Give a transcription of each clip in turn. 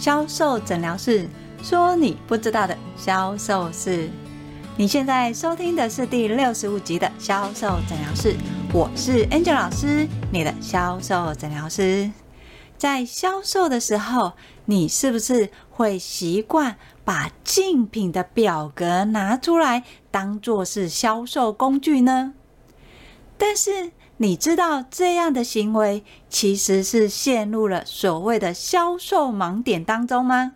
销售诊疗室，说你不知道的销售事。你现在收听的是第六十五集的销售诊疗室，我是 Angel 老师，你的销售诊疗师。在销售的时候，你是不是会习惯把竞品的表格拿出来当做是销售工具呢？但是你知道这样的行为其实是陷入了所谓的销售盲点当中吗？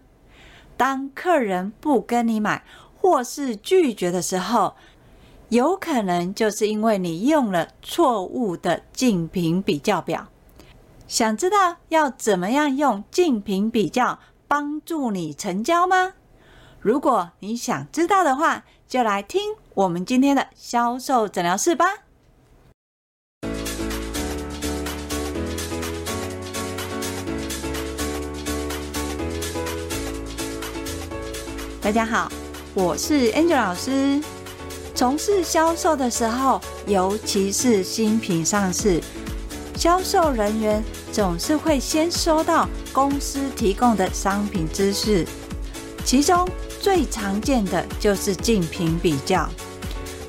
当客人不跟你买或是拒绝的时候，有可能就是因为你用了错误的竞品比较表。想知道要怎么样用竞品比较帮助你成交吗？如果你想知道的话，就来听我们今天的销售诊疗室吧。大家好，我是 Angel 老师。从事销售的时候，尤其是新品上市。销售人员总是会先收到公司提供的商品知识，其中最常见的就是竞品比较。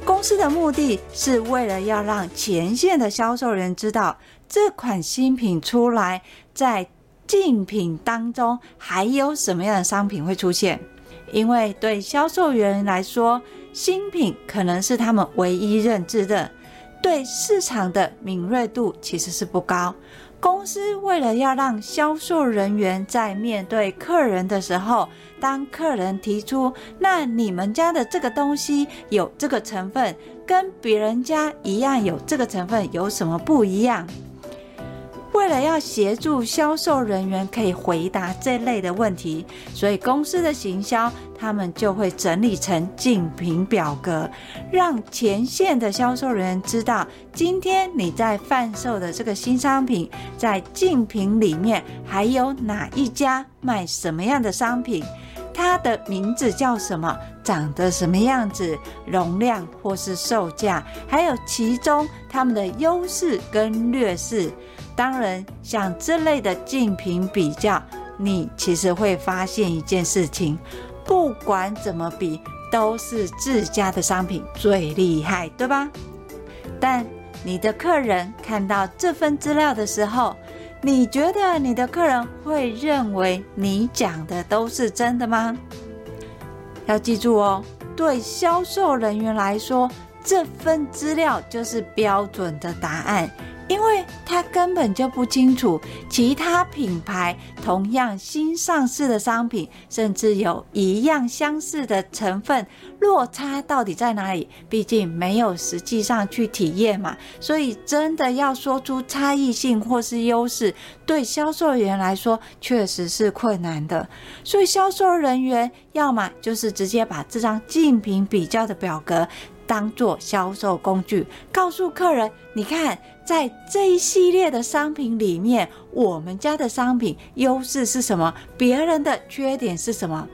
公司的目的是为了要让前线的销售人知道这款新品出来，在竞品当中还有什么样的商品会出现。因为对销售员来说，新品可能是他们唯一认知的。对市场的敏锐度其实是不高。公司为了要让销售人员在面对客人的时候，当客人提出“那你们家的这个东西有这个成分，跟别人家一样有这个成分，有什么不一样？”为了要协助销售人员可以回答这类的问题，所以公司的行销他们就会整理成竞品表格，让前线的销售人员知道，今天你在贩售的这个新商品，在竞品里面还有哪一家卖什么样的商品，它的名字叫什么，长得什么样子，容量或是售价，还有其中他们的优势跟劣势。当然，像这类的竞品比较，你其实会发现一件事情：不管怎么比，都是自家的商品最厉害，对吧？但你的客人看到这份资料的时候，你觉得你的客人会认为你讲的都是真的吗？要记住哦，对销售人员来说，这份资料就是标准的答案。因为他根本就不清楚其他品牌同样新上市的商品，甚至有一样相似的成分，落差到底在哪里？毕竟没有实际上去体验嘛，所以真的要说出差异性或是优势，对销售员来说确实是困难的。所以销售人员要么就是直接把这张竞品比较的表格。当做销售工具，告诉客人：你看，在这一系列的商品里面，我们家的商品优势是什么？别人的缺点是什么？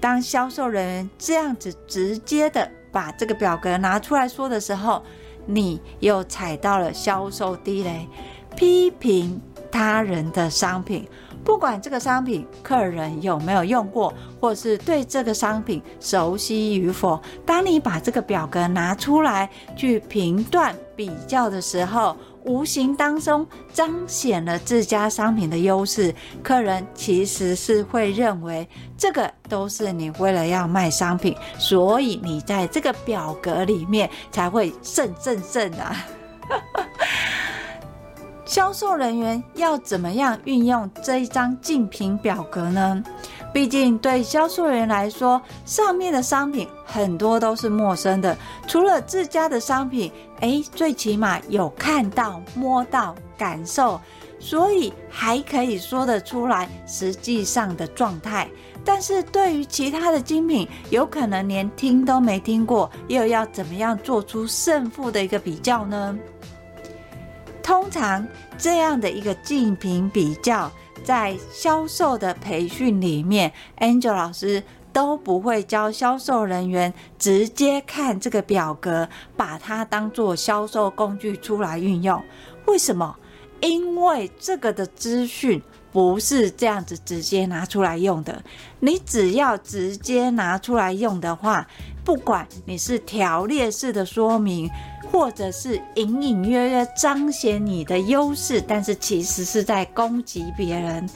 当销售人员这样子直接的把这个表格拿出来说的时候，你又踩到了销售地雷，批评他人的商品。不管这个商品客人有没有用过，或是对这个商品熟悉与否，当你把这个表格拿出来去评断比较的时候，无形当中彰显了自家商品的优势。客人其实是会认为这个都是你为了要卖商品，所以你在这个表格里面才会胜胜胜啊！销售人员要怎么样运用这一张竞品表格呢？毕竟对销售员来说，上面的商品很多都是陌生的，除了自家的商品，诶，最起码有看到、摸到、感受，所以还可以说得出来实际上的状态。但是对于其他的精品，有可能连听都没听过，又要怎么样做出胜负的一个比较呢？通常这样的一个竞品比较，在销售的培训里面，Angel 老师都不会教销售人员直接看这个表格，把它当做销售工具出来运用。为什么？因为这个的资讯不是这样子直接拿出来用的。你只要直接拿出来用的话，不管你是条列式的说明，或者是隐隐约约彰显你的优势，但是其实是在攻击别人。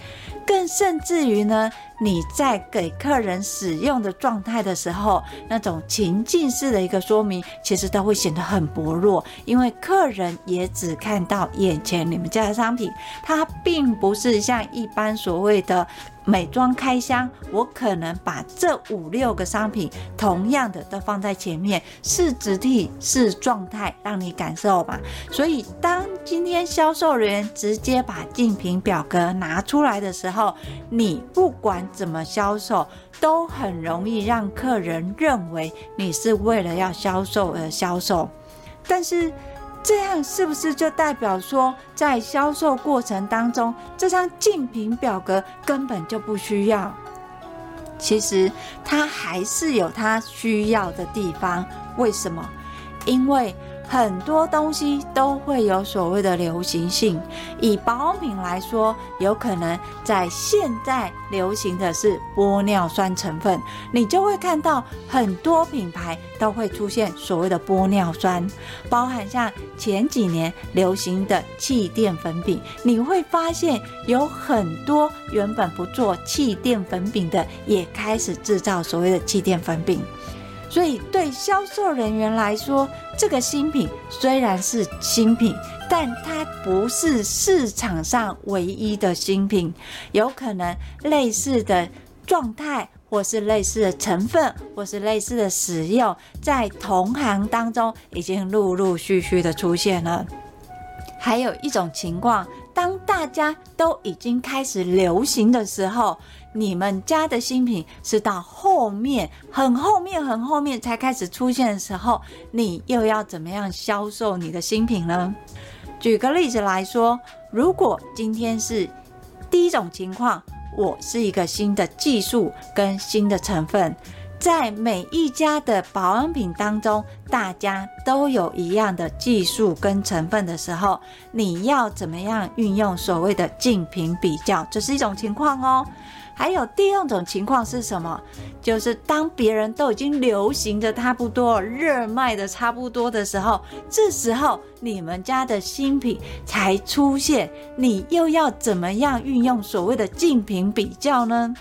更甚至于呢，你在给客人使用的状态的时候，那种情境式的一个说明，其实都会显得很薄弱，因为客人也只看到眼前你们家的商品，它并不是像一般所谓的。美妆开箱，我可能把这五六个商品同样的都放在前面，是质地是状态，让你感受嘛。所以，当今天销售人员直接把竞品表格拿出来的时候，你不管怎么销售，都很容易让客人认为你是为了要销售而销售，但是。这样是不是就代表说，在销售过程当中，这张竞品表格根本就不需要？其实它还是有它需要的地方。为什么？因为。很多东西都会有所谓的流行性。以保养品来说，有可能在现在流行的是玻尿酸成分，你就会看到很多品牌都会出现所谓的玻尿酸，包含像前几年流行的气垫粉饼，你会发现有很多原本不做气垫粉饼的，也开始制造所谓的气垫粉饼。所以，对销售人员来说，这个新品虽然是新品，但它不是市场上唯一的新品。有可能类似的状态，或是类似的成分，或是类似的使用，在同行当中已经陆陆续续的出现了。还有一种情况，当大家都已经开始流行的时候。你们家的新品是到后面很后面很后面才开始出现的时候，你又要怎么样销售你的新品呢？举个例子来说，如果今天是第一种情况，我是一个新的技术跟新的成分，在每一家的保养品当中，大家都有一样的技术跟成分的时候，你要怎么样运用所谓的竞品比较？这是一种情况哦。还有第二种情况是什么？就是当别人都已经流行的差不多、热卖的差不多的时候，这时候你们家的新品才出现，你又要怎么样运用所谓的竞品比较呢？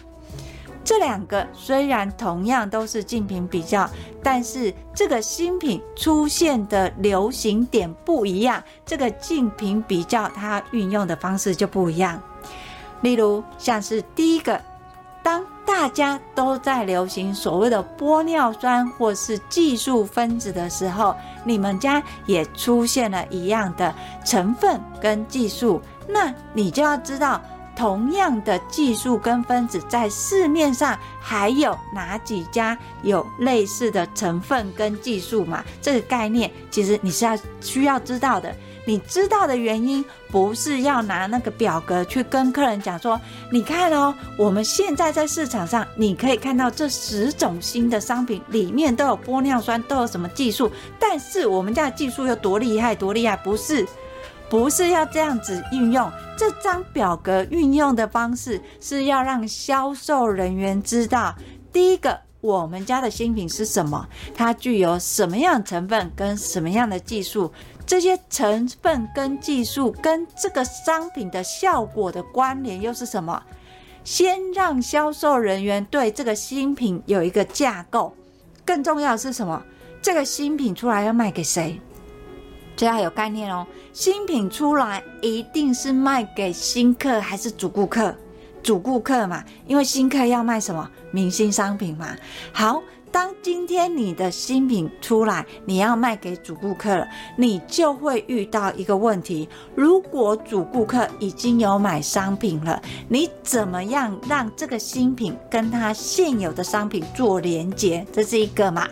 这两个虽然同样都是竞品比较，但是这个新品出现的流行点不一样，这个竞品比较它运用的方式就不一样。例如，像是第一个，当大家都在流行所谓的玻尿酸或是技术分子的时候，你们家也出现了一样的成分跟技术，那你就要知道，同样的技术跟分子在市面上还有哪几家有类似的成分跟技术嘛？这个概念其实你是要需要知道的。你知道的原因，不是要拿那个表格去跟客人讲说，你看哦，我们现在在市场上，你可以看到这十种新的商品里面都有玻尿酸，都有什么技术，但是我们家的技术有多厉害，多厉害？不是，不是要这样子运用这张表格运用的方式，是要让销售人员知道，第一个，我们家的新品是什么，它具有什么样成分跟什么样的技术。这些成分跟技术跟这个商品的效果的关联又是什么？先让销售人员对这个新品有一个架构。更重要的是什么？这个新品出来要卖给谁？这要有概念哦。新品出来一定是卖给新客还是主顾客？主顾客嘛，因为新客要卖什么？明星商品嘛。好。当今天你的新品出来，你要卖给主顾客了，你就会遇到一个问题：如果主顾客已经有买商品了，你怎么样让这个新品跟他现有的商品做连接？这是一个嘛？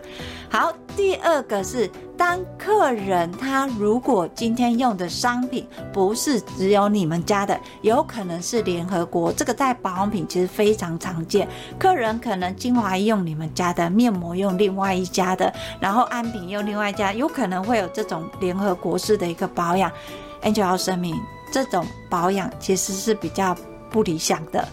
好，第二个是，当客人他如果今天用的商品不是只有你们家的，有可能是联合国，这个在保养品其实非常常见。客人可能精华用你们家的，面膜用另外一家的，然后安瓶用另外一家，有可能会有这种联合国式的一个保养。Angel 要声明，这种保养其实是比较不理想的。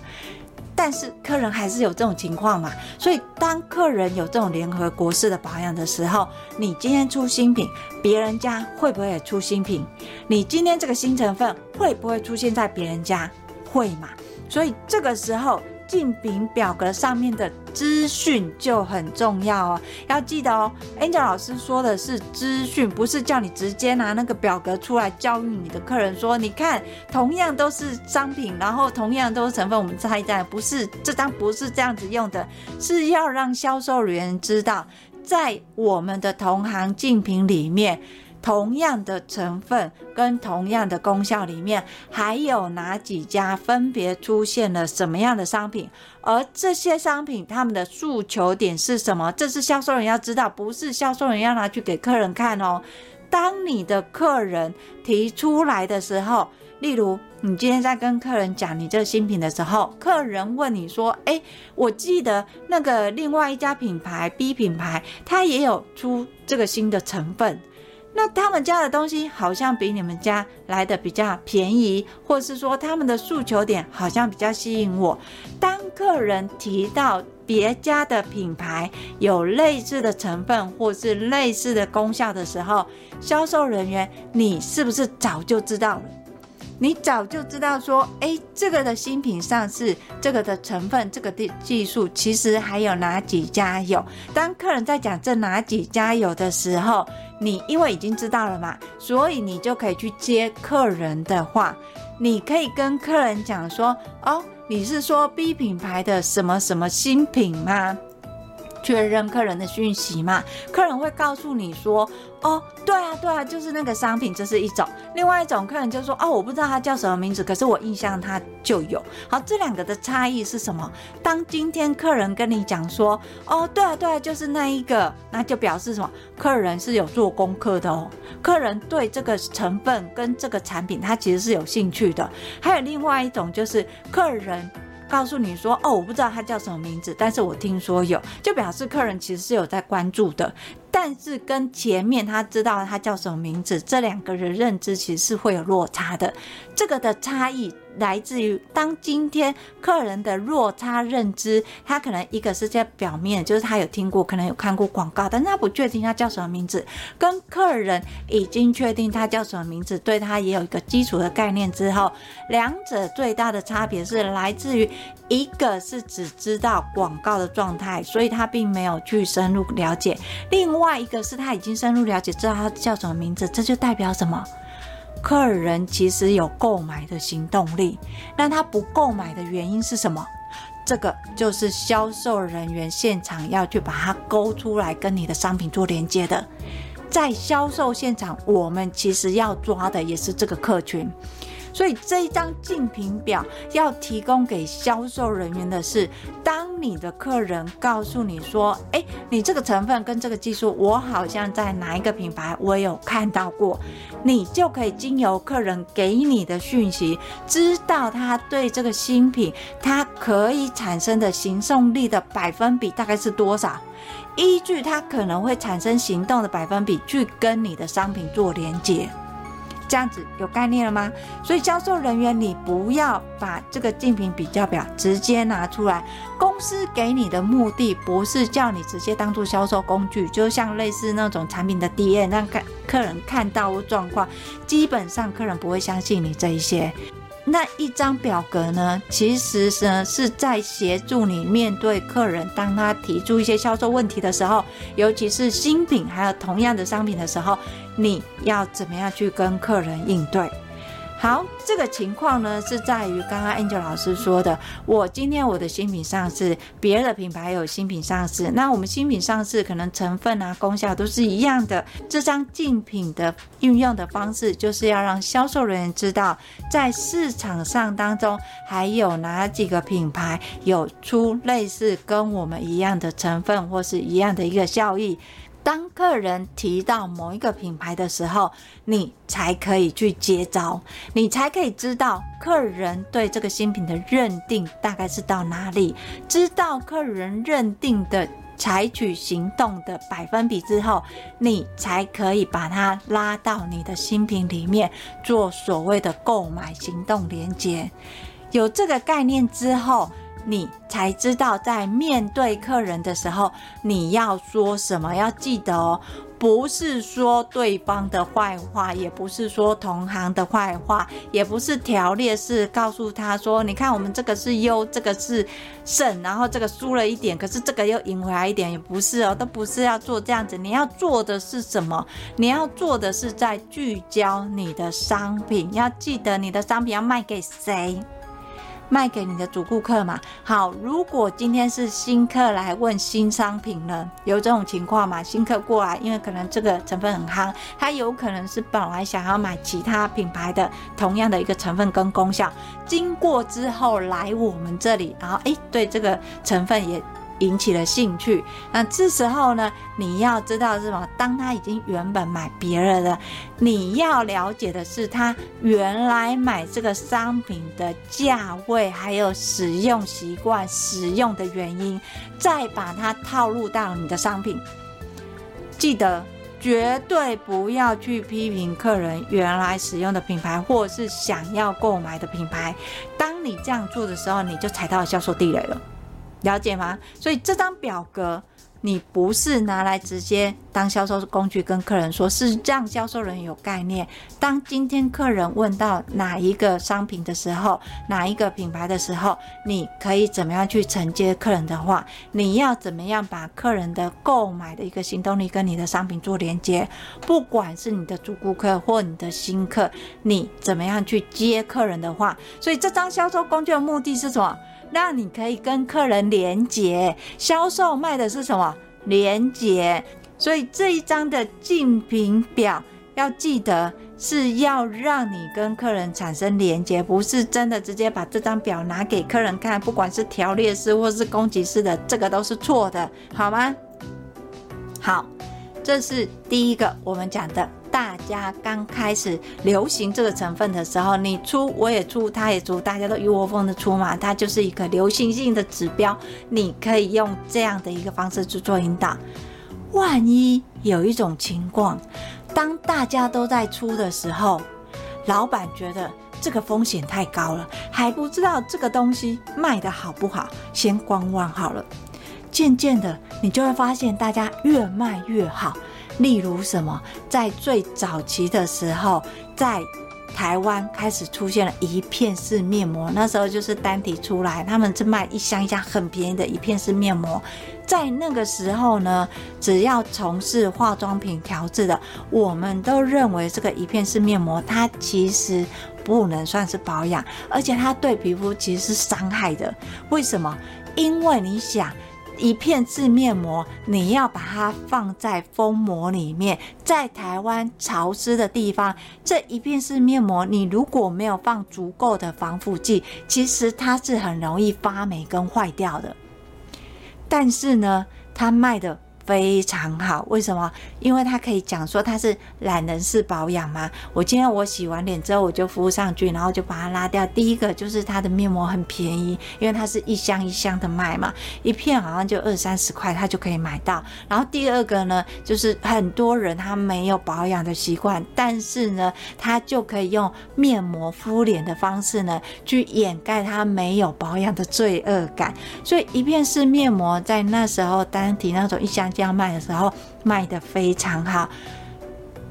但是客人还是有这种情况嘛，所以当客人有这种联合国式的保养的时候，你今天出新品，别人家会不会也出新品？你今天这个新成分会不会出现在别人家？会嘛？所以这个时候。竞品表格上面的资讯就很重要哦，要记得哦。Angel 老师说的是资讯，不是叫你直接拿那个表格出来教育你的客人说，你看，同样都是商品，然后同样都是成分，我们猜一猜，不是，这张不是这样子用的，是要让销售人员知道，在我们的同行竞品里面。同样的成分跟同样的功效里面，还有哪几家分别出现了什么样的商品？而这些商品他们的诉求点是什么？这是销售人要知道，不是销售人要拿去给客人看哦。当你的客人提出来的时候，例如你今天在跟客人讲你这个新品的时候，客人问你说：“诶，我记得那个另外一家品牌 B 品牌，它也有出这个新的成分。”那他们家的东西好像比你们家来的比较便宜，或是说他们的诉求点好像比较吸引我。当客人提到别家的品牌有类似的成分或是类似的功效的时候，销售人员，你是不是早就知道了？你早就知道说，诶，这个的新品上市，这个的成分，这个的技术，其实还有哪几家有？当客人在讲这哪几家有的时候，你因为已经知道了嘛，所以你就可以去接客人的话，你可以跟客人讲说，哦，你是说 B 品牌的什么什么新品吗？确认客人的讯息嘛，客人会告诉你说，哦，对啊，对啊，就是那个商品，这是一种。另外一种客人就说，哦，我不知道它叫什么名字，可是我印象它就有。好，这两个的差异是什么？当今天客人跟你讲说，哦，对啊，对啊，就是那一个，那就表示什么？客人是有做功课的哦，客人对这个成分跟这个产品，他其实是有兴趣的。还有另外一种就是客人。告诉你说哦，我不知道他叫什么名字，但是我听说有，就表示客人其实是有在关注的。但是跟前面他知道他叫什么名字，这两个人认知其实是会有落差的。这个的差异来自于当今天客人的落差认知，他可能一个是在表面，就是他有听过，可能有看过广告，但是他不确定他叫什么名字。跟客人已经确定他叫什么名字，对他也有一个基础的概念之后，两者最大的差别是来自于一个是只知道广告的状态，所以他并没有去深入了解。另外一个是他已经深入了解，知道他叫什么名字，这就代表什么？客人其实有购买的行动力。但他不购买的原因是什么？这个就是销售人员现场要去把它勾出来，跟你的商品做连接的。在销售现场，我们其实要抓的也是这个客群。所以这一张竞品表要提供给销售人员的是，当你的客人告诉你说：“诶，你这个成分跟这个技术，我好像在哪一个品牌我有看到过。”你就可以经由客人给你的讯息，知道他对这个新品它可以产生的行动力的百分比大概是多少，依据它可能会产生行动的百分比去跟你的商品做连接。这样子有概念了吗？所以销售人员，你不要把这个竞品比较表直接拿出来。公司给你的目的不是叫你直接当做销售工具，就像类似那种产品的 DM，让客客人看到状况，基本上客人不会相信你这一些。那一张表格呢，其实呢是在协助你面对客人，当他提出一些销售问题的时候，尤其是新品还有同样的商品的时候，你要怎么样去跟客人应对？好，这个情况呢是在于刚刚 Angel 老师说的，我今天我的新品上市，别的品牌有新品上市，那我们新品上市可能成分啊、功效都是一样的。这张竞品的运用的方式，就是要让销售人员知道，在市场上当中还有哪几个品牌有出类似跟我们一样的成分或是一样的一个效益。当客人提到某一个品牌的时候，你才可以去接招，你才可以知道客人对这个新品的认定大概是到哪里，知道客人认定的采取行动的百分比之后，你才可以把它拉到你的新品里面做所谓的购买行动连接。有这个概念之后，你才知道在面对客人的时候，你要说什么。要记得哦。不是说对方的坏话，也不是说同行的坏话，也不是条列式告诉他说：“你看，我们这个是优，这个是胜，然后这个输了一点，可是这个又赢回来一点。”也不是哦，都不是要做这样子。你要做的是什么？你要做的是在聚焦你的商品，要记得你的商品要卖给谁。卖给你的主顾客嘛。好，如果今天是新客来问新商品呢，有这种情况嘛？新客过来，因为可能这个成分很夯，他有可能是本来想要买其他品牌的同样的一个成分跟功效，经过之后来我们这里，然后诶，对这个成分也。引起了兴趣，那这时候呢，你要知道是什么？当他已经原本买别人的，你要了解的是他原来买这个商品的价位，还有使用习惯、使用的原因，再把它套入到你的商品。记得绝对不要去批评客人原来使用的品牌，或是想要购买的品牌。当你这样做的时候，你就踩到了销售地雷了。了解吗？所以这张表格你不是拿来直接当销售工具跟客人说，是让销售人有概念。当今天客人问到哪一个商品的时候，哪一个品牌的时候，你可以怎么样去承接客人的话？你要怎么样把客人的购买的一个行动力跟你的商品做连接？不管是你的主顾客或你的新客，你怎么样去接客人的话？所以这张销售工具的目的是什么？让你可以跟客人连接，销售卖的是什么？连接。所以这一张的竞品表要记得是要让你跟客人产生连接，不是真的直接把这张表拿给客人看，不管是条列式或是攻击式的，这个都是错的，好吗？好，这是第一个我们讲的。大家刚开始流行这个成分的时候，你出我也出，他也出，大家都一窝蜂的出嘛，它就是一个流行性的指标。你可以用这样的一个方式去做引导。万一有一种情况，当大家都在出的时候，老板觉得这个风险太高了，还不知道这个东西卖得好不好，先观望好了。渐渐的，你就会发现大家越卖越好。例如什么，在最早期的时候，在台湾开始出现了一片式面膜，那时候就是单体出来，他们是卖一箱一箱很便宜的一片式面膜。在那个时候呢，只要从事化妆品调制的，我们都认为这个一片式面膜它其实不能算是保养，而且它对皮肤其实是伤害的。为什么？因为你想。一片式面膜，你要把它放在封膜里面，在台湾潮湿的地方，这一片式面膜，你如果没有放足够的防腐剂，其实它是很容易发霉跟坏掉的。但是呢，它卖的。非常好，为什么？因为它可以讲说它是懒人式保养嘛。我今天我洗完脸之后，我就敷上去，然后就把它拉掉。第一个就是它的面膜很便宜，因为它是一箱一箱的卖嘛，一片好像就二三十块，它就可以买到。然后第二个呢，就是很多人他没有保养的习惯，但是呢，他就可以用面膜敷脸的方式呢，去掩盖他没有保养的罪恶感。所以一片式面膜在那时候单体那种一箱。这样卖的时候卖的非常好，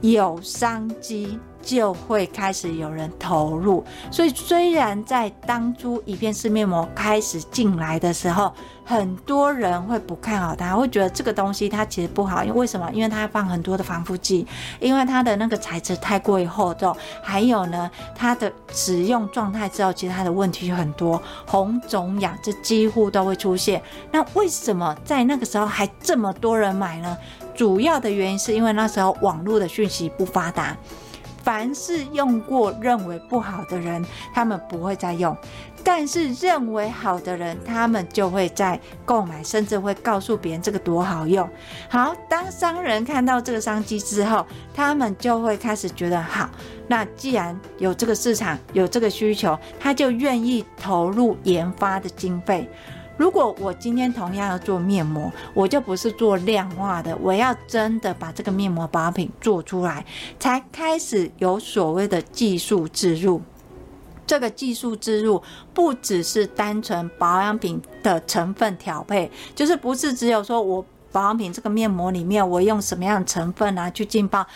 有商机就会开始有人投入。所以虽然在当初一片式面膜开始进来的时候，很多人会不看好它，会觉得这个东西它其实不好。因为为什么？因为它放很多的防腐剂，因为它的那个材质太过于厚重，还有呢，它的使用状态之后，其实它的问题就很多，红肿痒这几乎都会出现。那为什么在那个时候还这么多人买呢？主要的原因是因为那时候网络的讯息不发达。凡是用过认为不好的人，他们不会再用；但是认为好的人，他们就会再购买，甚至会告诉别人这个多好用。好，当商人看到这个商机之后，他们就会开始觉得好。那既然有这个市场，有这个需求，他就愿意投入研发的经费。如果我今天同样要做面膜，我就不是做量化的，我要真的把这个面膜保养品做出来，才开始有所谓的技术植入。这个技术植入不只是单纯保养品的成分调配，就是不是只有说我保养品这个面膜里面我用什么样的成分啊去浸泡，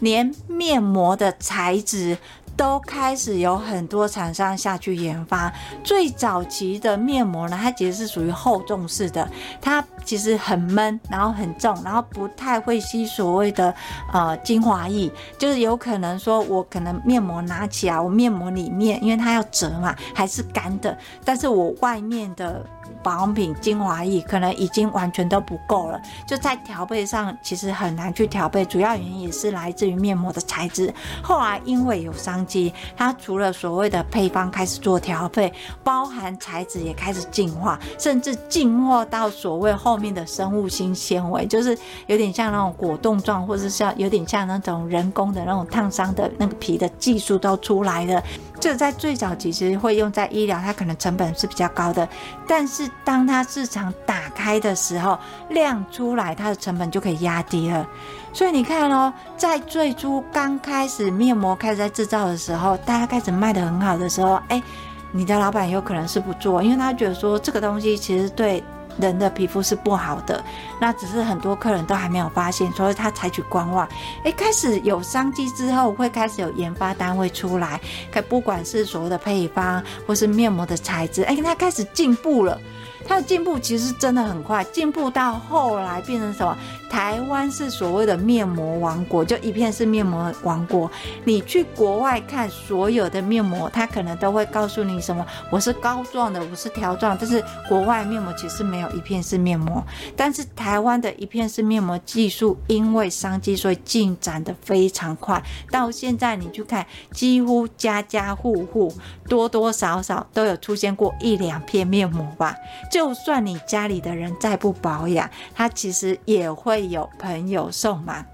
连面膜的材质。都开始有很多厂商下去研发。最早期的面膜呢，它其实是属于厚重式的，它其实很闷，然后很重，然后不太会吸所谓的呃精华液，就是有可能说我可能面膜拿起来，我面膜里面因为它要折嘛，还是干的，但是我外面的。保养品精华液可能已经完全都不够了，就在调配上其实很难去调配，主要原因也是来自于面膜的材质。后来因为有商机，它除了所谓的配方开始做调配，包含材质也开始进化，甚至进化到所谓后面的生物性纤维，就是有点像那种果冻状，或者是像有点像那种人工的那种烫伤的那个皮的技术都出来了。这在最早其实会用在医疗，它可能成本是比较高的，但是当它市场打开的时候，量出来，它的成本就可以压低了。所以你看哦，在最初刚开始面膜开始在制造的时候，大家开始卖得很好的时候，哎，你的老板有可能是不做，因为他觉得说这个东西其实对。人的皮肤是不好的，那只是很多客人都还没有发现，所以他采取观望。诶，开始有商机之后，会开始有研发单位出来，可不管是所谓的配方或是面膜的材质，诶，他开始进步了。它的进步其实真的很快，进步到后来变成什么？台湾是所谓的面膜王国，就一片是面膜王国。你去国外看所有的面膜，它可能都会告诉你什么？我是膏状的，我是条状，但是国外面膜其实没有一片式面膜。但是台湾的一片式面膜技术因为商机，所以进展的非常快。到现在你去看，几乎家家户户多多少少都有出现过一两片面膜吧。就算你家里的人再不保养，他其实也会有朋友送嘛。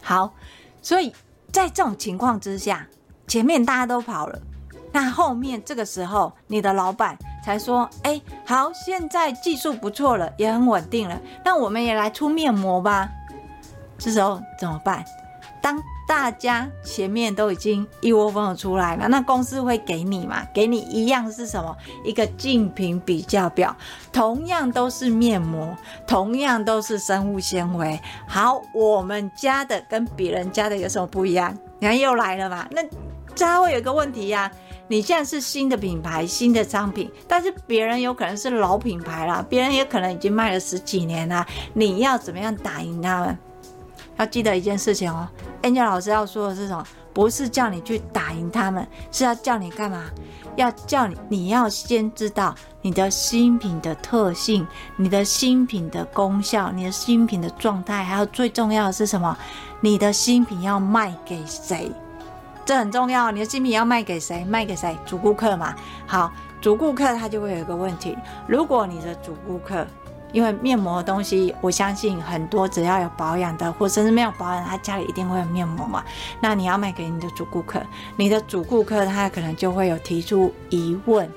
好，所以在这种情况之下，前面大家都跑了，那后面这个时候，你的老板才说：“哎，好，现在技术不错了，也很稳定了，那我们也来出面膜吧。”这时候怎么办？当大家前面都已经一窝蜂的出来了，那公司会给你嘛？给你一样是什么？一个竞品比较表，同样都是面膜，同样都是生物纤维。好，我们家的跟别人家的有什么不一样？你看又来了嘛？那这会有一个问题呀、你现在是新的品牌、新的商品，但是别人有可能是老品牌啦，别人也可能已经卖了十几年啦，你要怎么样打赢他们？要记得一件事情哦。Angel 老师要说的是什么？不是叫你去打赢他们，是要叫你干嘛？要叫你，你要先知道你的新品的特性，你的新品的功效，你的新品的状态，还有最重要的是什么？你的新品要卖给谁？这很重要。你的新品要卖给谁？卖给谁？主顾客嘛。好，主顾客他就会有一个问题：如果你的主顾客因为面膜的东西，我相信很多只要有保养的，或甚至没有保养，他家里一定会有面膜嘛。那你要卖给你的主顾客，你的主顾客他可能就会有提出疑问：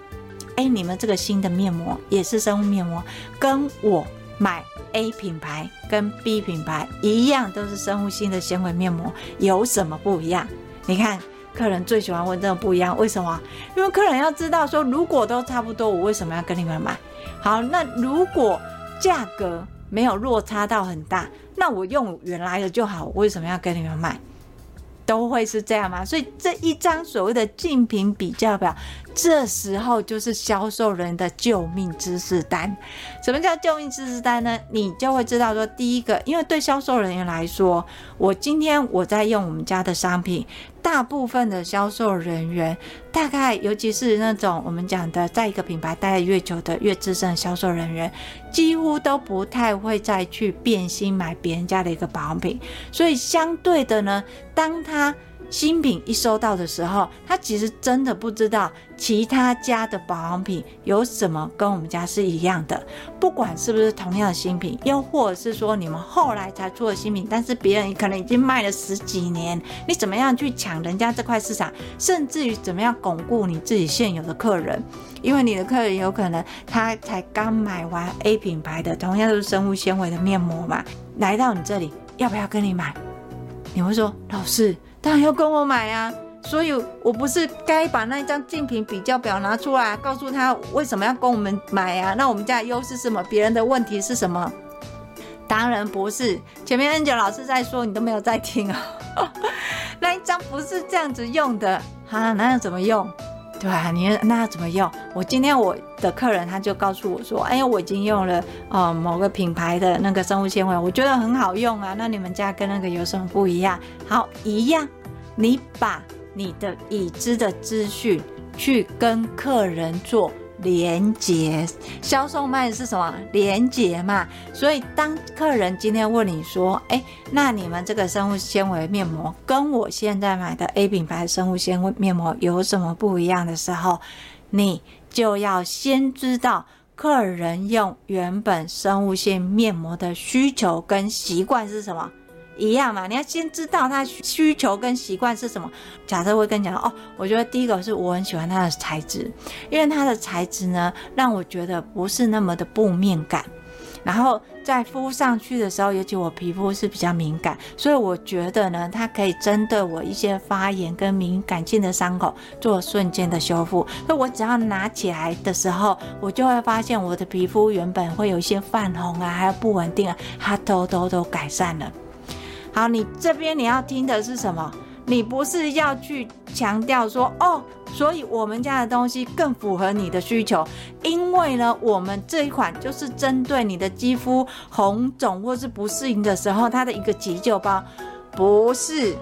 哎，你们这个新的面膜也是生物面膜，跟我买 A 品牌跟 B 品牌一样，都是生物性的纤维面膜，有什么不一样？你看，客人最喜欢问这种不一样，为什么？因为客人要知道说，如果都差不多，我为什么要跟你们买？好，那如果价格没有落差到很大，那我用原来的就好，为什么要跟你们买？都会是这样吗？所以这一张所谓的竞品比较表，这时候就是销售人的救命知识单。什么叫救命知识单呢？你就会知道说，第一个，因为对销售人员来说，我今天我在用我们家的商品。大部分的销售人员，大概尤其是那种我们讲的，在一个品牌待得越久的、越资深的销售人员，几乎都不太会再去变心买别人家的一个保养品。所以相对的呢，当他新品一收到的时候，他其实真的不知道其他家的保养品有什么跟我们家是一样的。不管是不是同样的新品，又或者是说你们后来才出的新品，但是别人可能已经卖了十几年，你怎么样去抢人家这块市场？甚至于怎么样巩固你自己现有的客人？因为你的客人有可能他才刚买完 A 品牌的，同样都是生物纤维的面膜嘛，来到你这里要不要跟你买？你会说老师。当然要跟我买啊！所以我不是该把那一张竞品比较表拿出来，告诉他为什么要跟我们买啊？那我们家的优势是什么？别人的问题是什么？当然不是。前面 N 九老师在说，你都没有在听啊。那一张不是这样子用的哈，那要怎么用？对啊，你那怎么用？我今天我的客人他就告诉我说：“哎呀，我已经用了呃某个品牌的那个生物纤维，我觉得很好用啊。那你们家跟那个有什么不一样？好，一样。你把你的已知的资讯去跟客人做。”连接销售卖的是什么？连接嘛。所以当客人今天问你说：“哎，那你们这个生物纤维面膜跟我现在买的 A 品牌生物纤维面膜有什么不一样的时候，你就要先知道客人用原本生物性面膜的需求跟习惯是什么。”一样嘛，你要先知道他需求跟习惯是什么。假设会跟你讲哦，我觉得第一个是我很喜欢它的材质，因为它的材质呢，让我觉得不是那么的布面感。然后在敷上去的时候，尤其我皮肤是比较敏感，所以我觉得呢，它可以针对我一些发炎跟敏感性的伤口做瞬间的修复。所以我只要拿起来的时候，我就会发现我的皮肤原本会有一些泛红啊，还有不稳定啊，它都都都改善了。好，你这边你要听的是什么？你不是要去强调说哦，所以我们家的东西更符合你的需求，因为呢，我们这一款就是针对你的肌肤红肿或是不适应的时候，它的一个急救包。不是，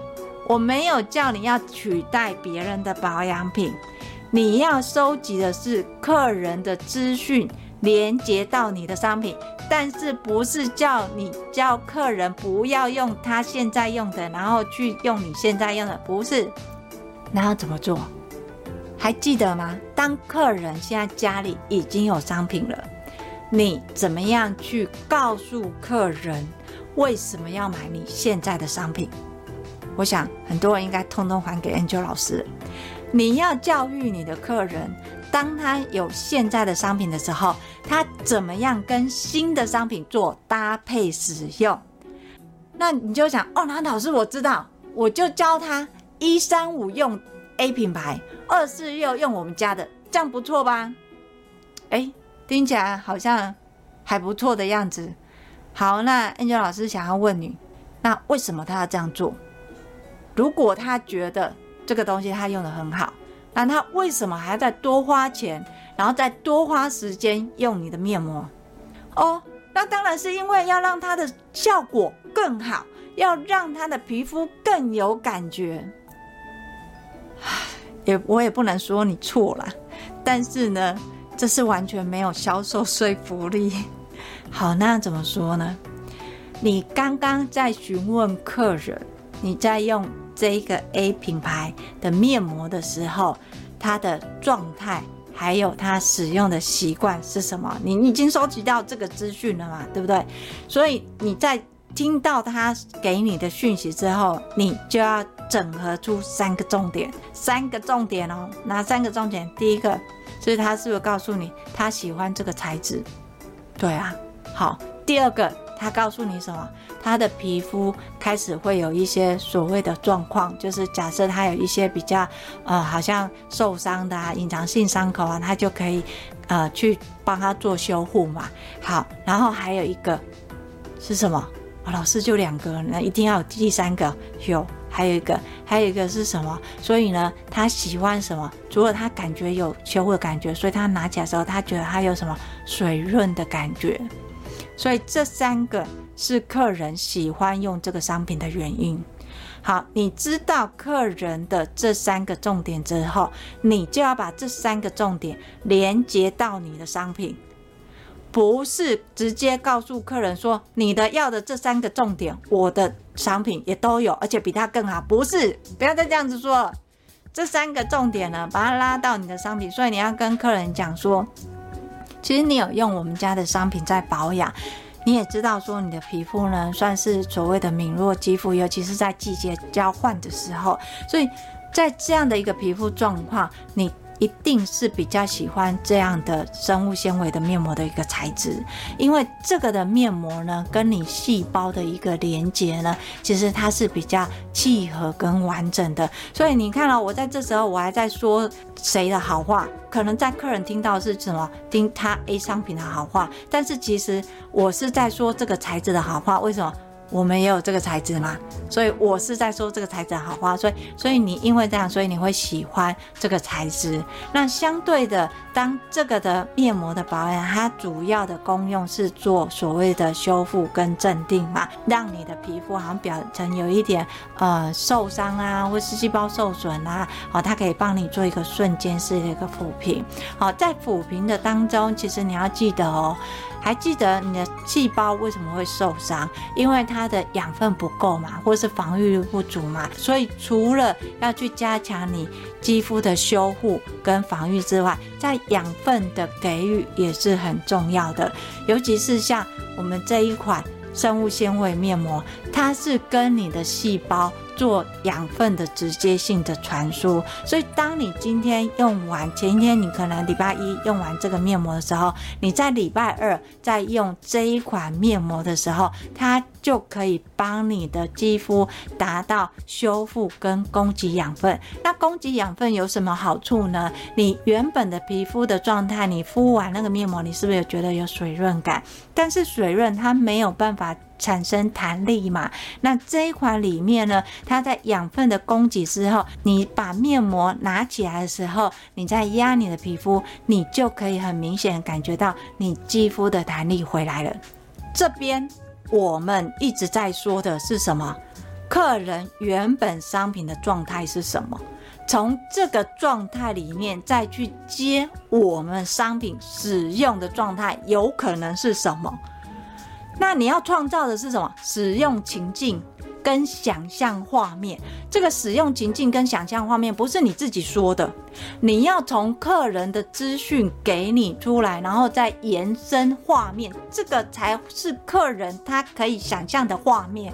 我没有叫你要取代别人的保养品，你要收集的是客人的资讯，连接到你的商品。但是不是叫你叫客人不要用他现在用的，然后去用你现在用的？不是，那要怎么做？还记得吗？当客人现在家里已经有商品了，你怎么样去告诉客人为什么要买你现在的商品？我想很多人应该通通还给 Angel 老师。你要教育你的客人。当他有现在的商品的时候，他怎么样跟新的商品做搭配使用？那你就想哦，那老师我知道，我就教他一三五用 A 品牌，二四六用我们家的，这样不错吧？哎，听起来好像还不错的样子。好，那 Angel 老师想要问你，那为什么他要这样做？如果他觉得这个东西他用得很好。那他为什么还要再多花钱，然后再多花时间用你的面膜？哦，那当然是因为要让它的效果更好，要让他的皮肤更有感觉。也我也不能说你错了，但是呢，这是完全没有销售说服力。好，那怎么说呢？你刚刚在询问客人，你在用。这一个 A 品牌的面膜的时候，它的状态还有它使用的习惯是什么？你已经收集到这个资讯了嘛？对不对？所以你在听到他给你的讯息之后，你就要整合出三个重点，三个重点哦。哪三个重点？第一个就是他是不是告诉你他喜欢这个材质？对啊，好。第二个，他告诉你什么？他的皮肤开始会有一些所谓的状况，就是假设他有一些比较呃，好像受伤的啊，隐藏性伤口啊，他就可以呃去帮他做修护嘛。好，然后还有一个是什么？老师就两个，那一定要有第三个。有，还有一个，还有一个是什么？所以呢，他喜欢什么？除了他感觉有修护的感觉，所以他拿起来的时候，他觉得他有什么水润的感觉。所以这三个。是客人喜欢用这个商品的原因。好，你知道客人的这三个重点之后，你就要把这三个重点连接到你的商品，不是直接告诉客人说你的要的这三个重点，我的商品也都有，而且比它更好。不是，不要再这样子说。这三个重点呢，把它拉到你的商品，所以你要跟客人讲说，其实你有用我们家的商品在保养。你也知道，说你的皮肤呢，算是所谓的敏弱肌肤，尤其是在季节交换的时候，所以在这样的一个皮肤状况，你一定是比较喜欢这样的生物纤维的面膜的一个材质，因为这个的面膜呢，跟你细胞的一个连接呢，其实它是比较契合跟完整的。所以你看了，我在这时候我还在说谁的好话，可能在客人听到是什么，听他 A 商品的好话，但是其实我是在说这个材质的好话，为什么？我们也有这个材质嘛，所以我是在说这个材质好花，所以所以你因为这样，所以你会喜欢这个材质。那相对的，当这个的面膜的保养，它主要的功用是做所谓的修复跟镇定嘛，让你的皮肤好像表层有一点呃受伤啊，或是细胞受损啊，好，它可以帮你做一个瞬间式的一个抚平。好，在抚平的当中，其实你要记得哦。还记得你的细胞为什么会受伤？因为它的养分不够嘛，或是防御力不足嘛。所以除了要去加强你肌肤的修护跟防御之外，在养分的给予也是很重要的。尤其是像我们这一款生物纤维面膜，它是跟你的细胞。做养分的直接性的传输，所以当你今天用完，前一天你可能礼拜一用完这个面膜的时候，你在礼拜二再用这一款面膜的时候，它就可以帮你的肌肤达到修复跟供给养分。那供给养分有什么好处呢？你原本的皮肤的状态，你敷完那个面膜，你是不是有觉得有水润感？但是水润它没有办法。产生弹力嘛？那这一款里面呢，它在养分的供给之后，你把面膜拿起来的时候，你再压你的皮肤，你就可以很明显感觉到你肌肤的弹力回来了。这边我们一直在说的是什么？客人原本商品的状态是什么？从这个状态里面再去接我们商品使用的状态，有可能是什么？那你要创造的是什么？使用情境跟想象画面。这个使用情境跟想象画面不是你自己说的，你要从客人的资讯给你出来，然后再延伸画面，这个才是客人他可以想象的画面。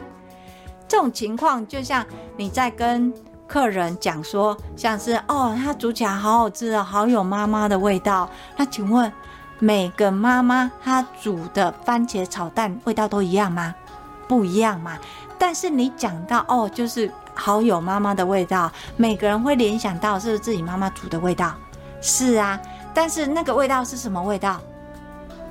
这种情况就像你在跟客人讲说，像是哦，它煮起来好好吃啊，好有妈妈的味道。那请问？每个妈妈她煮的番茄炒蛋味道都一样吗？不一样嘛。但是你讲到哦，就是好友妈妈的味道，每个人会联想到是不是自己妈妈煮的味道？是啊，但是那个味道是什么味道？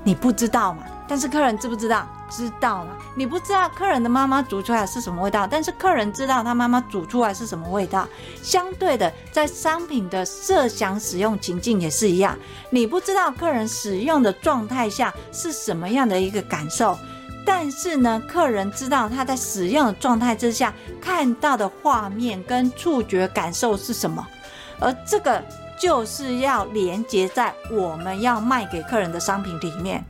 你不知道嘛？但是客人知不知道？知道了，你不知道客人的妈妈煮出来是什么味道，但是客人知道他妈妈煮出来是什么味道。相对的，在商品的设想使用情境也是一样，你不知道客人使用的状态下是什么样的一个感受，但是呢，客人知道他在使用的状态之下看到的画面跟触觉感受是什么，而这个就是要连接在我们要卖给客人的商品里面。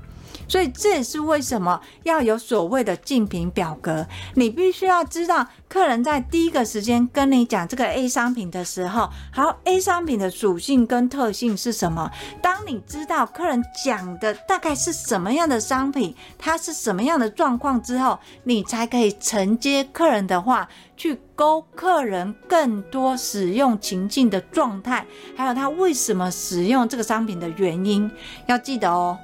所以这也是为什么要有所谓的竞品表格。你必须要知道，客人在第一个时间跟你讲这个 A 商品的时候，好，A 商品的属性跟特性是什么？当你知道客人讲的大概是什么样的商品，它是什么样的状况之后，你才可以承接客人的话，去勾客人更多使用情境的状态，还有他为什么使用这个商品的原因。要记得哦。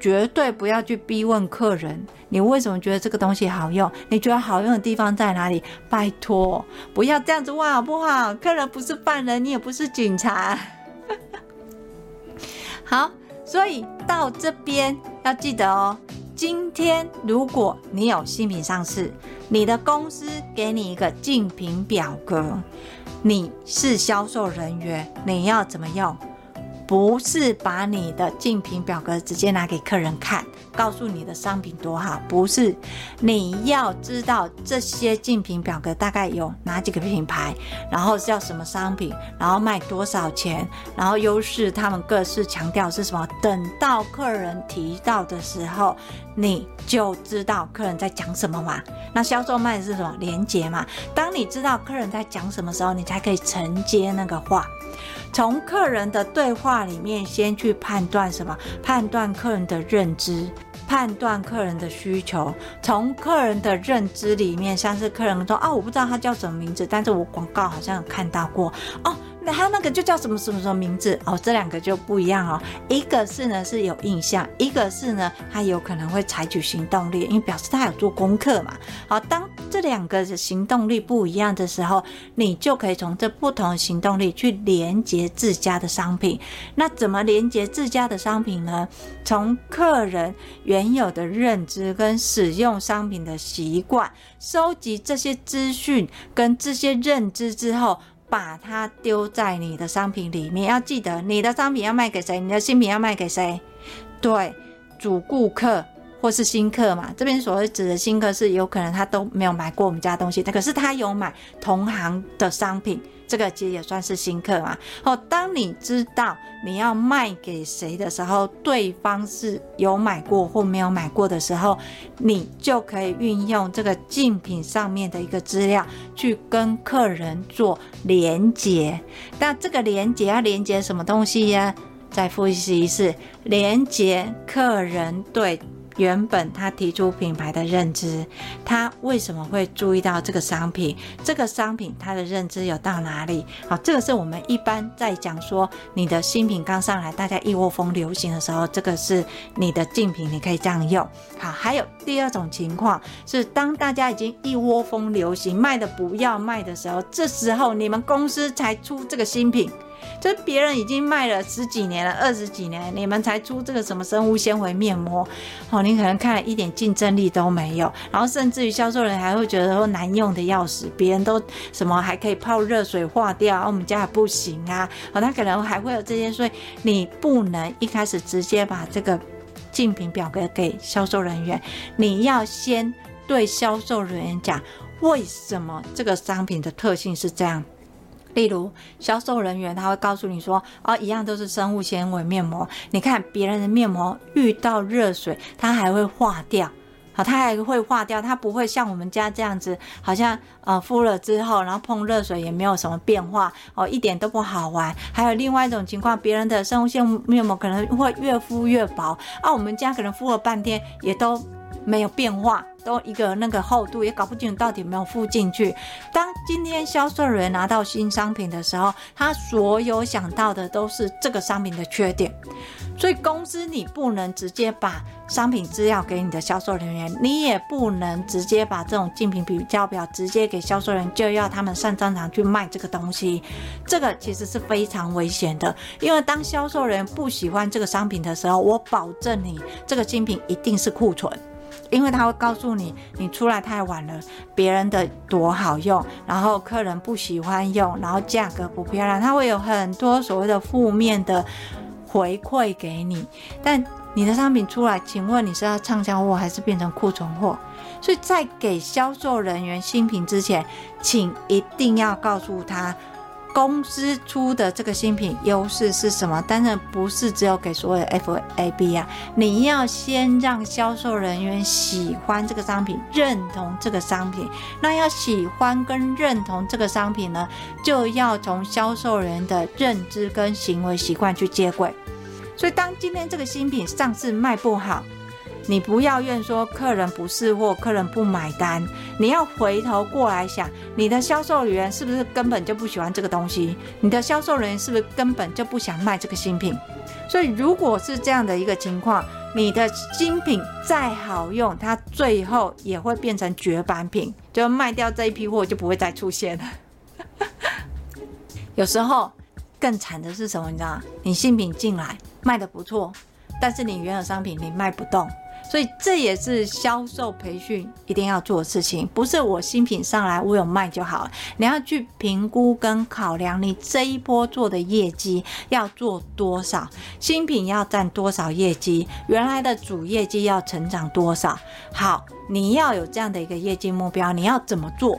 绝对不要去逼问客人，你为什么觉得这个东西好用？你觉得好用的地方在哪里？拜托，不要这样子问好不好？客人不是犯人，你也不是警察。好，所以到这边要记得哦。今天如果你有新品上市，你的公司给你一个竞品表格，你是销售人员，你要怎么用？不是把你的竞品表格直接拿给客人看，告诉你的商品多好，不是。你要知道这些竞品表格大概有哪几个品牌，然后叫什么商品，然后卖多少钱，然后优势他们各自强调是什么。等到客人提到的时候，你就知道客人在讲什么嘛。那销售卖的是什么？连接嘛。当你知道客人在讲什么时候，你才可以承接那个话。从客人的对话里面先去判断什么？判断客人的认知，判断客人的需求。从客人的认知里面，像是客人说：“啊，我不知道他叫什么名字，但是我广告好像有看到过。哦，那他那个就叫什么什么什么名字哦，这两个就不一样哦。一个是呢是有印象，一个是呢他有可能会采取行动力，因为表示他有做功课嘛。好，当这两个的行动力不一样的时候，你就可以从这不同行动力去连接自家的商品。那怎么连接自家的商品呢？从客人原有的认知跟使用商品的习惯，收集这些资讯跟这些认知之后。把它丢在你的商品里面，要记得你的商品要卖给谁，你的新品要卖给谁？对，主顾客或是新客嘛。这边所谓指的新客是有可能他都没有买过我们家东西，可是他有买同行的商品。这个其实也算是新客嘛。哦，当你知道你要卖给谁的时候，对方是有买过或没有买过的时候，你就可以运用这个竞品上面的一个资料去跟客人做连接。那这个连接要连接什么东西呀？再复习一次，连接客人对。原本他提出品牌的认知，他为什么会注意到这个商品？这个商品他的认知有到哪里？好，这个是我们一般在讲说你的新品刚上来，大家一窝蜂流行的时候，这个是你的竞品，你可以这样用。好，还有第二种情况是，当大家已经一窝蜂流行，卖的不要卖的时候，这时候你们公司才出这个新品。就是别人已经卖了十几年了，二十几年，你们才出这个什么生物纤维面膜，哦，你可能看了一点竞争力都没有，然后甚至于销售人员还会觉得说难用的要死，别人都什么还可以泡热水化掉，我们家还不行啊，哦，他可能还会有这些，所以你不能一开始直接把这个竞品表格给销售人员，你要先对销售人员讲为什么这个商品的特性是这样。例如，销售人员他会告诉你说：“哦，一样都是生物纤维面膜，你看别人的面膜遇到热水，它还会化掉，好，它还会化掉，它不会像我们家这样子，好像呃敷了之后，然后碰热水也没有什么变化，哦，一点都不好玩。还有另外一种情况，别人的生物纤维面膜可能会越敷越薄，啊，我们家可能敷了半天也都没有变化。”都一个那个厚度也搞不清楚到底有没有附进去。当今天销售人员拿到新商品的时候，他所有想到的都是这个商品的缺点。所以公司你不能直接把商品资料给你的销售人员，你也不能直接把这种竞品比较表直接给销售人员，就要他们上战场去卖这个东西。这个其实是非常危险的，因为当销售人员不喜欢这个商品的时候，我保证你这个新品一定是库存。因为他会告诉你，你出来太晚了，别人的多好用，然后客人不喜欢用，然后价格不漂亮，他会有很多所谓的负面的回馈给你。但你的商品出来，请问你是要畅销货还是变成库存货？所以在给销售人员新品之前，请一定要告诉他。公司出的这个新品优势是什么？当然不是只有给所有 FAB 啊，你要先让销售人员喜欢这个商品，认同这个商品。那要喜欢跟认同这个商品呢，就要从销售人员的认知跟行为习惯去接轨。所以，当今天这个新品上市卖不好，你不要怨说客人不识货，客人不买单。你要回头过来想，你的销售人员是不是根本就不喜欢这个东西？你的销售人员是不是根本就不想卖这个新品？所以，如果是这样的一个情况，你的新品再好用，它最后也会变成绝版品，就卖掉这一批货就不会再出现了。有时候更惨的是什么？你知道吗？你新品进来卖得不错，但是你原有商品你卖不动。所以这也是销售培训一定要做的事情，不是我新品上来我有卖就好了，你要去评估跟考量你这一波做的业绩要做多少，新品要占多少业绩，原来的主业绩要成长多少。好，你要有这样的一个业绩目标，你要怎么做？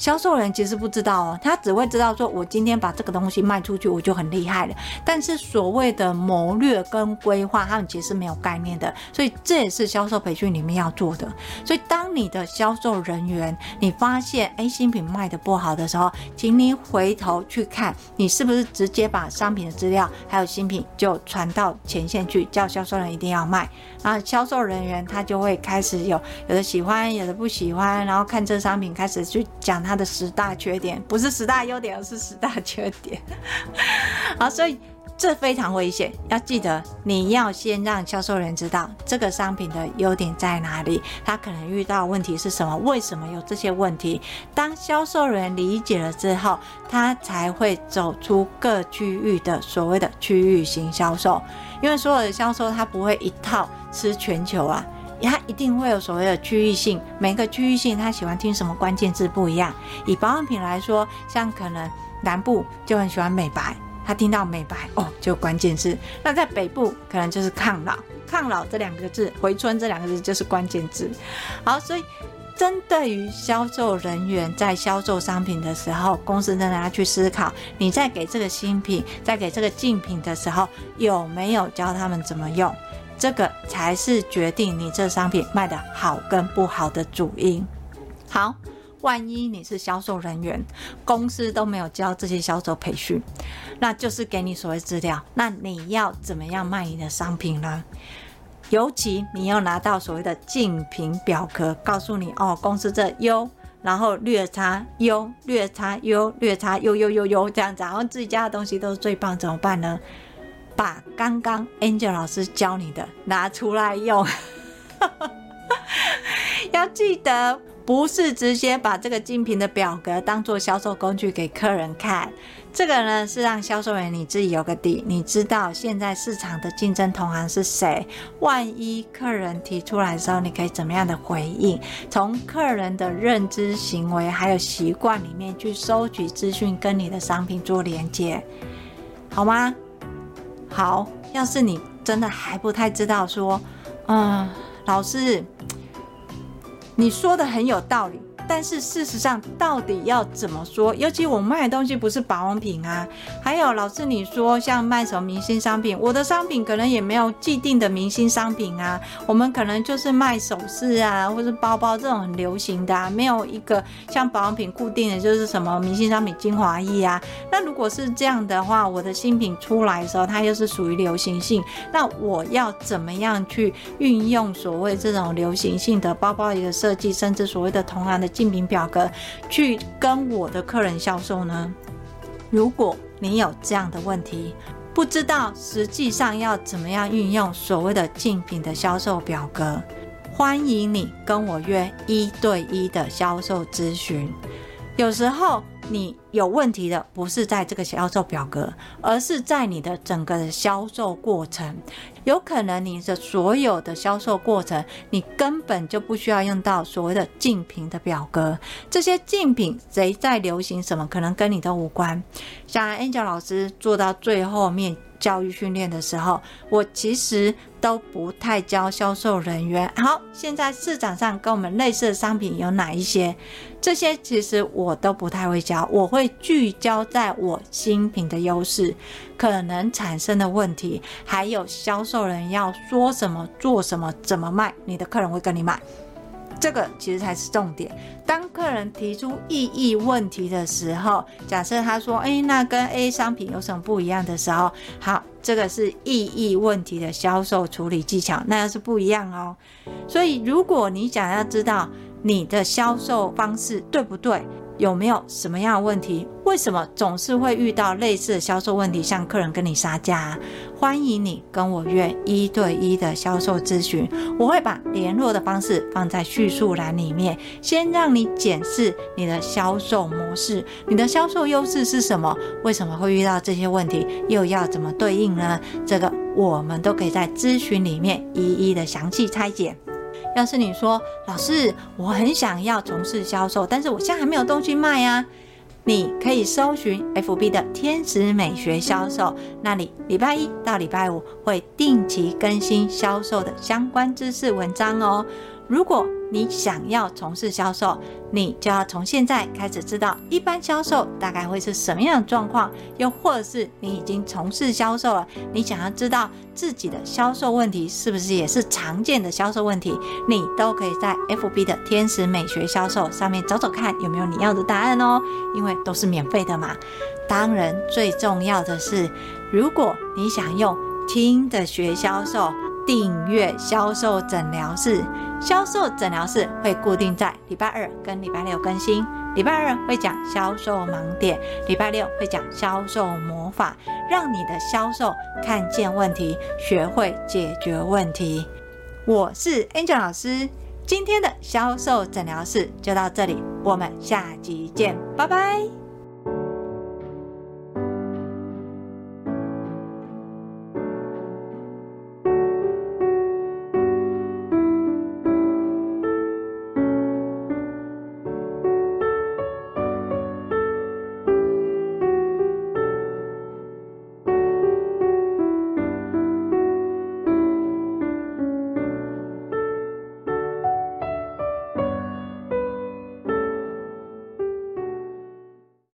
销售人其实不知道哦，他只会知道说，我今天把这个东西卖出去，我就很厉害了。但是所谓的谋略跟规划，他们其实是没有概念的。所以这也是销售培训里面要做的。所以当你的销售人员，你发现诶新品卖得不好的时候，请你回头去看，你是不是直接把商品的资料还有新品就传到前线去，叫销售人一定要卖。然后销售人员他就会开始有有的喜欢，有的不喜欢，然后看这商品开始去讲。它的十大缺点，不是十大优点，而是十大缺点。好，所以。这非常危险，要记得你要先让销售人知道这个商品的优点在哪里，他可能遇到问题是什么，为什么有这些问题。当销售人理解了之后，他才会走出各区域的所谓的区域型销售。因为所有的销售他不会一套吃全球啊，他一定会有所谓的区域性，每个区域性他喜欢听什么关键字不一样。以保养品来说，像可能南部就很喜欢美白。他听到美白哦，就关键字。那在北部可能就是抗老，抗老这两个字，回春这两个字就是关键字。好，所以针对于销售人员在销售商品的时候，公司真的要去思考，你在给这个新品，在给这个竞品的时候，有没有教他们怎么用？这个才是决定你这商品卖得好跟不好的主因。好。万一你是销售人员，公司都没有教这些销售培训，那就是给你所谓资料，那你要怎么样卖你的商品呢？尤其你要拿到所谓的竞品表格，告诉你哦，公司这优，然后略差优，略差优，略差优优优优这样子，然后自己家的东西都是最棒，怎么办呢？把刚刚 Angel 老师教你的拿出来用，要记得。不是直接把这个竞品的表格当做销售工具给客人看，这个呢是让销售员你自己有个底，你知道现在市场的竞争同行是谁。万一客人提出来的时候，你可以怎么样的回应？从客人的认知、行为还有习惯里面去收取资讯，跟你的商品做连接，好吗？好，要是你真的还不太知道，说，嗯，老师。你说的很有道理。但是事实上，到底要怎么说？尤其我卖的东西不是保养品啊。还有老师，你说像卖什么明星商品，我的商品可能也没有既定的明星商品啊。我们可能就是卖首饰啊，或是包包这种很流行的啊，没有一个像保养品固定的就是什么明星商品精华液啊。那如果是这样的话，我的新品出来的时候，它又是属于流行性，那我要怎么样去运用所谓这种流行性的包包一个设计，甚至所谓的同行的。竞品表格去跟我的客人销售呢？如果你有这样的问题，不知道实际上要怎么样运用所谓的竞品的销售表格，欢迎你跟我约一对一的销售咨询。有时候。你有问题的不是在这个销售表格，而是在你的整个的销售过程。有可能你的所有的销售过程，你根本就不需要用到所谓的竞品的表格。这些竞品谁在流行什么，可能跟你都无关。像 Angel 老师做到最后面。教育训练的时候，我其实都不太教销售人员。好，现在市场上跟我们类似的商品有哪一些？这些其实我都不太会教，我会聚焦在我新品的优势、可能产生的问题，还有销售人要说什么、做什么、怎么卖，你的客人会跟你买。这个其实才是重点。当客人提出异议问题的时候，假设他说：“诶，那跟 A 商品有什么不一样的时候？”好，这个是异议问题的销售处理技巧，那要是不一样哦。所以，如果你想要知道你的销售方式对不对？有没有什么样的问题？为什么总是会遇到类似的销售问题？像客人跟你杀价，欢迎你跟我约一对一的销售咨询。我会把联络的方式放在叙述栏里面，先让你检视你的销售模式，你的销售优势是什么？为什么会遇到这些问题？又要怎么对应呢？这个我们都可以在咨询里面一一的详细拆解。要是你说，老师，我很想要从事销售，但是我现在还没有东西卖啊，你可以搜寻 FB 的天使美学销售，那里礼拜一到礼拜五会定期更新销售的相关知识文章哦。如果你想要从事销售，你就要从现在开始知道一般销售大概会是什么样的状况，又或者是你已经从事销售了，你想要知道自己的销售问题是不是也是常见的销售问题，你都可以在 FB 的天使美学销售上面找找看有没有你要的答案哦，因为都是免费的嘛。当然，最重要的是，如果你想用听的学销售。订阅销售诊疗室。销售诊疗室会固定在礼拜二跟礼拜六更新。礼拜二会讲销售盲点，礼拜六会讲销售魔法，让你的销售看见问题，学会解决问题。我是 Angel 老师，今天的销售诊疗室就到这里，我们下集见，拜拜。